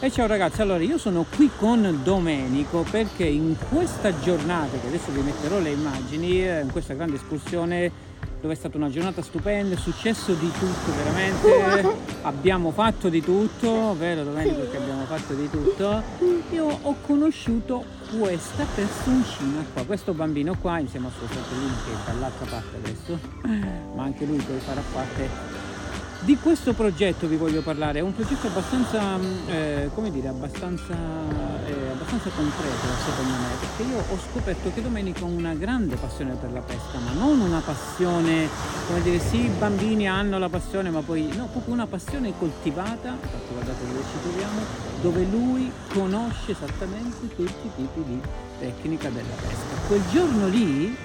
E ciao ragazzi, allora io sono qui con Domenico perché in questa giornata, che adesso vi metterò le immagini, eh, in questa grande escursione dove è stata una giornata stupenda, è successo di tutto veramente, abbiamo fatto di tutto, vero Domenico che abbiamo fatto di tutto, io ho conosciuto questa personcina qua, questo bambino qua insieme a suo fratellino che è dall'altra parte adesso, ma anche lui poi farà parte di questo progetto vi voglio parlare, è un progetto abbastanza, eh, come dire, abbastanza, eh, abbastanza concreto secondo me, perché io ho scoperto che Domenico ha una grande passione per la pesca, ma non una passione, come dire, sì, i bambini hanno la passione, ma poi no, proprio una passione coltivata, infatti guardate dove ci troviamo, dove lui conosce esattamente tutti i tipi di tecnica della pesca. Quel giorno lì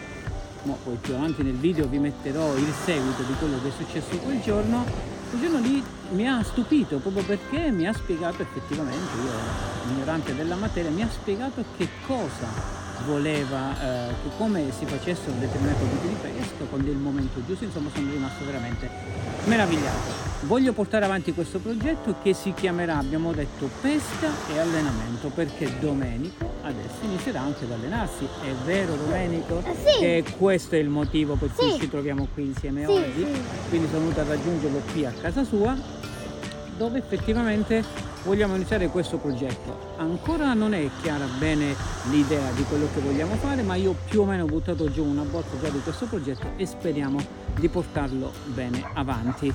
mo poi più avanti nel video vi metterò il seguito di quello che è successo quel giorno, quel giorno lì mi ha stupito proprio perché mi ha spiegato effettivamente, io ignorante della materia, mi ha spiegato che cosa voleva, eh, come si facesse un determinato tipo di pesca, con il momento giusto, insomma sono rimasto veramente meravigliato. Voglio portare avanti questo progetto che si chiamerà, abbiamo detto, pesca e allenamento, perché Domenico adesso inizierà anche ad allenarsi. È vero Domenico? Eh, sì. Che questo è il motivo per cui Sì. ci troviamo qui insieme Sì, oggi. sì. Quindi sono venuta a raggiungerlo qui a casa sua, dove effettivamente vogliamo iniziare questo progetto. Ancora non è chiara bene l'idea di quello che vogliamo fare, ma io più o meno ho buttato giù una bozza già di questo progetto e speriamo di portarlo bene avanti.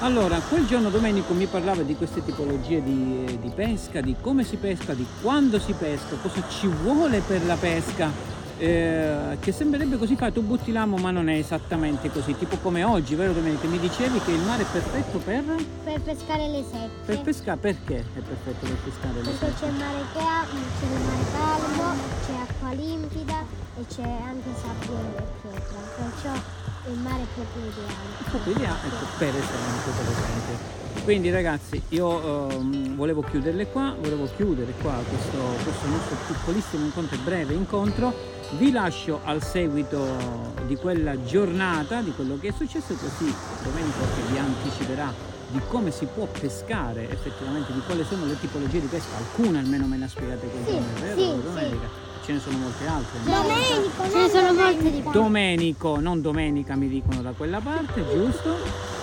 Allora, quel giorno Domenico mi parlava di queste tipologie di, di pesca, di come si pesca, di quando si pesca, cosa ci vuole per la pesca. eh, che sembrerebbe così fare, tu butti l'amo ma non è esattamente così, tipo come oggi, vero Domenico? Mi dicevi che il mare è perfetto per, Per pescare le seppie. per pescare, perché è perfetto per pescare le Perché c'è il mare che ha, c'è il mare calmo, c'è acqua limpida e c'è anche sabbia e pietra. Perciò il mare è proprio ideale. Proprio ideale, ecco, per esempio, per esempio. Quindi ragazzi, io ehm, volevo chiuderle qua, volevo chiudere qua questo, questo nostro piccolissimo incontro, breve incontro. Vi lascio al seguito di quella giornata, di quello che è successo, così Domenico che vi anticiperà di come si può pescare effettivamente, di quali sono le tipologie di pesca, alcune almeno me ne ha spiegate quel Sì, è vero sì, Domenica? Ce ne sono molte altre. no? Domenico, Ce ne sono molte di. Domenico, non domenica mi dicono da quella parte, giusto?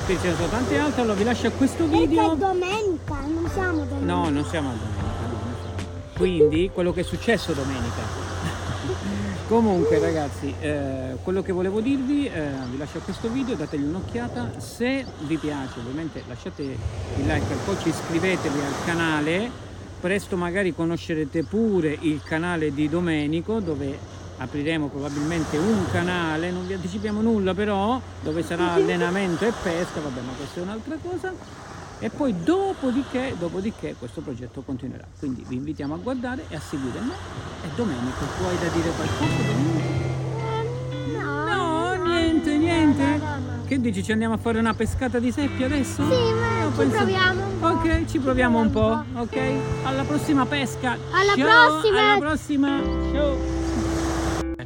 Qui ce ne sono tante altre, allora vi lascio a questo video. domenica, non siamo domenica. No, non siamo a domenica, no. Quindi quello che è successo domenica. Comunque ragazzi, eh, quello che volevo dirvi, eh, vi lascio a questo video, dategli un'occhiata, se vi piace ovviamente lasciate il like e poi iscrivetevi al canale, presto magari conoscerete pure il canale di Domenico dove apriremo probabilmente un canale, non vi anticipiamo nulla però, dove sarà allenamento e pesca, vabbè ma questa è un'altra cosa. E poi dopodiché, dopodiché questo progetto continuerà. Quindi vi invitiamo a guardare e a seguire me e Domenico. Tu hai da dire qualcosa Domenico? Che dici? Ci andiamo a fare una pescata di seppia adesso? Sì, ma ci proviamo un po'. Ok, ci proviamo un po'. Ok? Alla prossima pesca. Alla Ciao, prossima. Alla prossima. Ciao.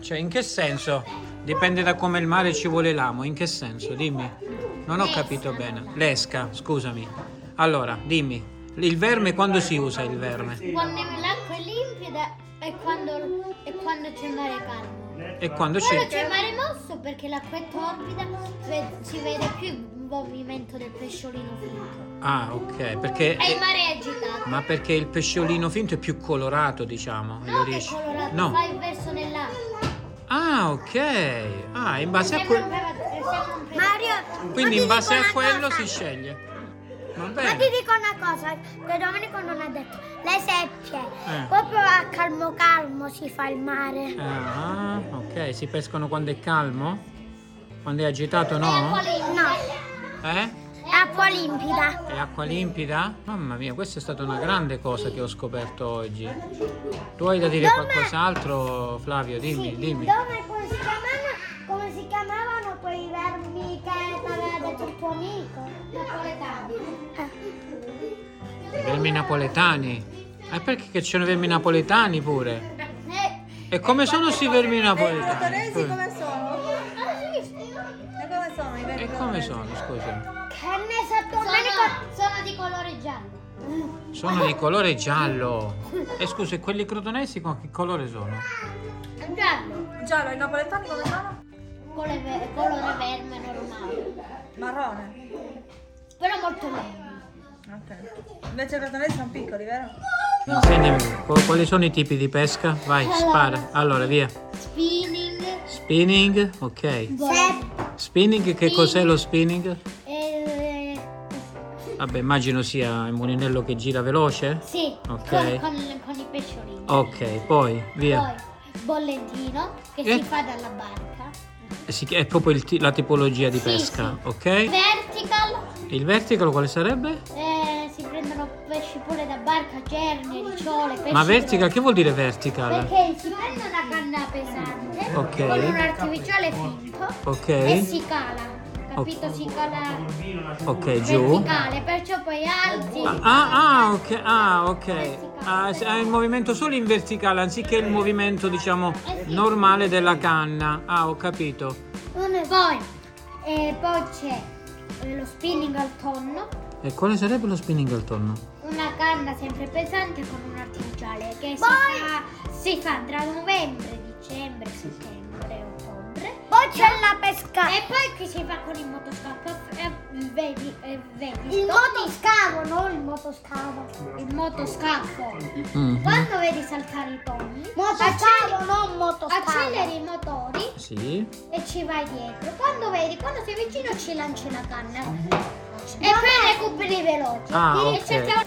Cioè, in che senso? Dipende da come il mare ci vuole l'amo. In che senso? Dimmi. Non ho capito bene. L'esca, scusami. Allora, dimmi. Il verme quando si usa il verme? Quando l'acqua è limpida e quando, e quando c'è il mare calmo. E quando c'è... c'è il mare mosso perché l'acqua è torbida si vede più il movimento del pesciolino finto. Ah, ok, perché... E il mare è agitato. Ma perché il pesciolino finto è più colorato, diciamo? lo No, che è colorato, No. fa il verso nell'acqua. Ah, ok. Ah, in base a quello... Mario, Quindi in base a quello si sceglie. Ma ti dico una cosa che Domenico non ha detto. Le seppie, Eh. proprio a calmo calmo si fa il mare. Ah, ok, si pescano quando è calmo? Quando è agitato no? No, Eh? è acqua limpida. È acqua limpida? Mamma mia, questa è stata una grande cosa che ho scoperto oggi. Tu hai da dire Dove- qualcos'altro, Flavio? Dimmi, Sì, dimmi. Dove vermi napoletani. E perché che ci sono i vermi napoletani pure? Eh, E come sono questi vermi E i napoletani? Scusa. come sono? E come sono i vermi E come sono, scusa? Che ne sa Domenico? Sono, di colore giallo. Sono di colore giallo. E scusa, e quelli crotonesi con che colore sono? Giallo, Giallo, i napoletani come sono? colore, ve- colore verme normale, Marrone. però molto lento. Ok. Invece i crotonesi sono piccoli, vero? Insegnami, qu- quali sono i tipi di pesca? Vai, Allora. spara. Allora, via. Spinning, Spinning, ok. Spinning, che cos'è lo spinning? eh, Vabbè, immagino sia un mulinello che gira veloce. sì, Ok. con, con- con i pesciolini. Ok, poi, via. Poi bollentino che Eh? si fa dalla barca. Si È proprio il la tipologia di Sì, pesca, sì. ok? Vertical, Il vertical quale sarebbe? eh, pesci pure da barca, cernie, ricciole, pesci Ma vertical, che vuol dire vertical? Perché si prende una canna pesante Ok. con un artificiale finto Ok. e si cala, capito? Si cala Ok, giù. verticale, perciò poi alzi. Ah, ah, ah, ok, ah, ok. Ah, è il movimento solo in verticale anziché il movimento, diciamo, normale della canna. Ah, ho capito. Poi, eh, poi c'è eh, lo spinning al tonno, E quale sarebbe lo spinning al tonno? Una canna sempre pesante con un artificiale che si fa, si fa tra novembre, dicembre, settembre, ottobre. Poi c'è la pesca. E poi che si fa con il motoscafo. eh, vedi, eh, vedi. Il motoscafo, non il motoscafo. Il motoscafo. Mhm. Quando vedi saltare i tonni, Motoscafo, non motoscafo. acceleri i motori Sì. e ci vai dietro. Quando vedi, quando sei vicino ci lanci la canna. E poi recuperi veloce. Ah, ok. cerchiamo-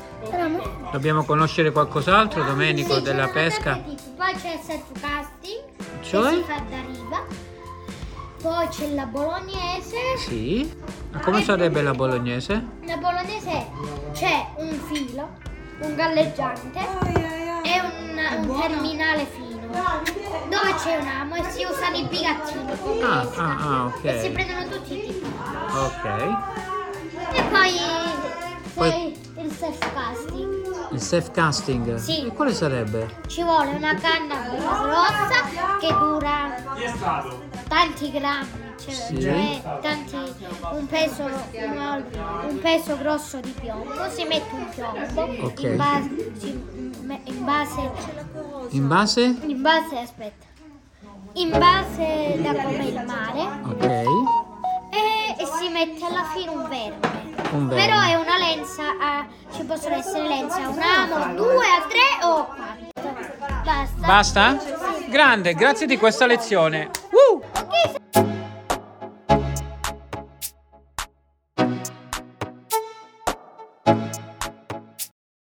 Dobbiamo conoscere qualcos'altro, Domenico, Sì, della pesca? Poi c'è il self casting Cioè? che si fa da riva. Poi c'è la bolognese. Sì. Ma come sarebbe la bolognese? La bolognese c'è un filo, un galleggiante e un, un terminale fino dove c'è un amo e si usano i pigattini come Ah, ah, ah, ok. e si prendono tutti i tipi. Ok. E poi, Poi- il self casting. Il self casting? Sì. E quale sarebbe? Ci vuole una canna grossa che dura tanti grammi, cioè, Sì. cioè tanti, un, peso, un, un peso grosso di piombo, si mette un piombo Ok. in, base, in base, In base? in base, aspetta, in base da come il mare Ok. E, si mette alla fine un verme. Un verme. Però è una lenza, a- ci possono essere lenze a un ramo, due, a tre o a quattro. Basta. Basta? Grande, grazie di questa lezione.